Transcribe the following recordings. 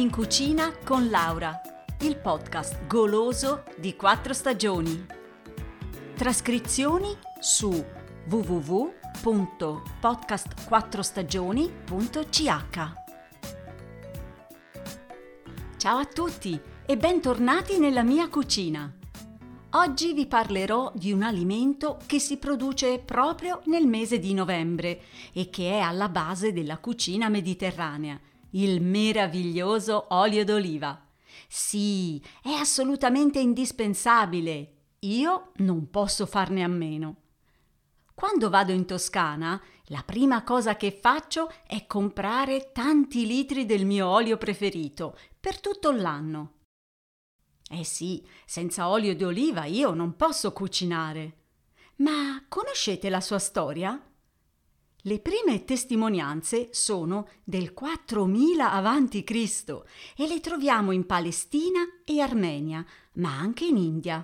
In cucina con Laura, il podcast goloso di quattro stagioni. Trascrizioni su www.podcastquattrostagioni.ch. Ciao a tutti e bentornati nella mia cucina. Oggi vi parlerò di un alimento che si produce proprio nel mese di novembre e che è alla base della cucina mediterranea, il meraviglioso olio d'oliva. Sì, è assolutamente indispensabile. Io non posso farne a meno. Quando vado in Toscana, la prima cosa che faccio è comprare tanti litri del mio olio preferito per tutto l'anno. Eh sì, senza olio di oliva io non posso cucinare. Ma conoscete la sua storia? Le prime testimonianze sono del 4000 a.C. e le troviamo in Palestina e Armenia, ma anche in India.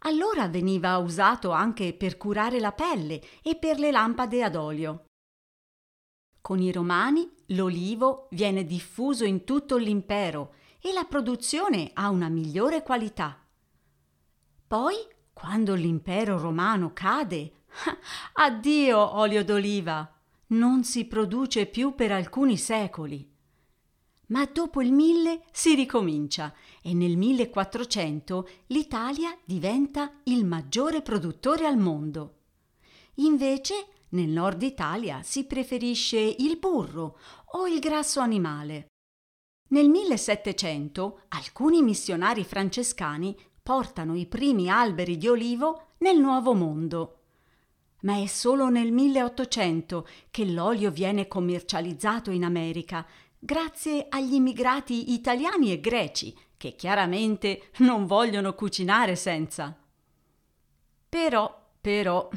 Allora veniva usato anche per curare la pelle e per le lampade ad olio. Con i romani l'olivo viene diffuso in tutto l'impero e la produzione ha una migliore qualità. Poi, quando l'impero romano cade, addio olio d'oliva, non si produce più per alcuni secoli. Ma dopo il 1000 si ricomincia e nel 1400 l'Italia diventa il maggiore produttore al mondo. Invece nel nord Italia si preferisce il burro o il grasso animale. Nel 1700 alcuni missionari francescani portano i primi alberi di olivo nel Nuovo Mondo. Ma è solo nel 1800 che l'olio viene commercializzato in America, grazie agli immigrati italiani e greci, che chiaramente non vogliono cucinare senza. Però, però,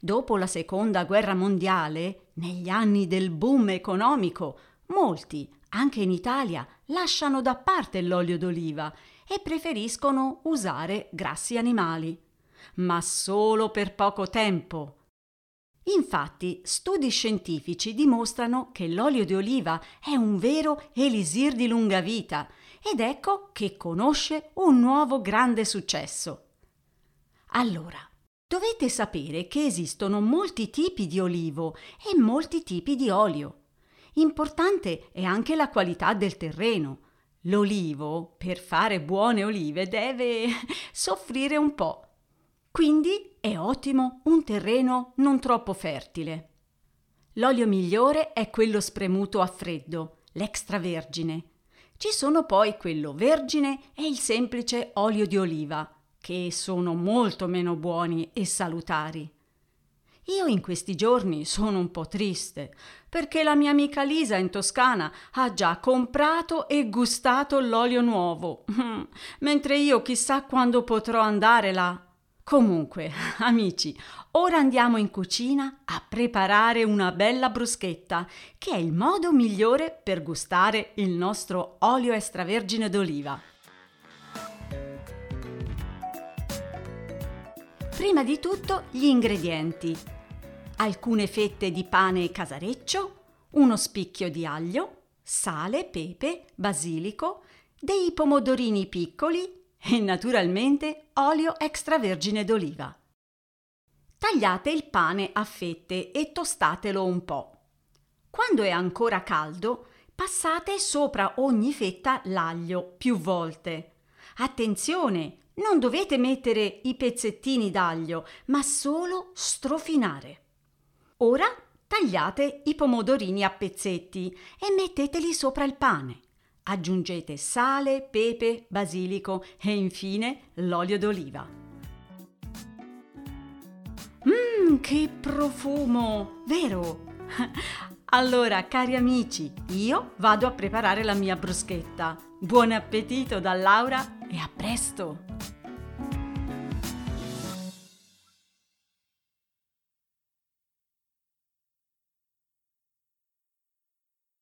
dopo la seconda guerra mondiale, negli anni del boom economico, molti anche in Italia lasciano da parte l'olio d'oliva e preferiscono usare grassi animali, ma solo per poco tempo. Infatti, studi scientifici dimostrano che l'olio di oliva è un vero elisir di lunga vita ed ecco che conosce un nuovo grande successo. Allora, dovete sapere che esistono molti tipi di olivo e molti tipi di olio. Importante è anche la qualità del terreno. L'olivo, per fare buone olive, deve soffrire un po'. Quindi è ottimo un terreno non troppo fertile. L'olio migliore è quello spremuto a freddo, l'extravergine. Ci sono poi quello vergine e il semplice olio di oliva, che sono molto meno buoni e salutari. Io in questi giorni sono un po' triste, perché la mia amica Lisa in Toscana ha già comprato e gustato l'olio nuovo, mentre io chissà quando potrò andare là. Comunque, amici, ora andiamo in cucina a preparare una bella bruschetta, che è il modo migliore per gustare il nostro olio extravergine d'oliva. Prima di tutto gli ingredienti alcune fette di pane casareccio, uno spicchio di aglio, sale, pepe, basilico, dei pomodorini piccoli e naturalmente olio extravergine d'oliva. Tagliate il pane a fette e tostatelo un po'. Quando è ancora caldo, passate sopra ogni fetta l'aglio più volte. Attenzione, non dovete mettere i pezzettini d'aglio, ma solo strofinare. Ora tagliate i pomodorini a pezzetti e metteteli sopra il pane. Aggiungete sale, pepe, basilico e infine l'olio d'oliva. Mmm, che profumo, vero? Allora, cari amici, io vado a preparare la mia bruschetta. Buon appetito da Laura e a presto!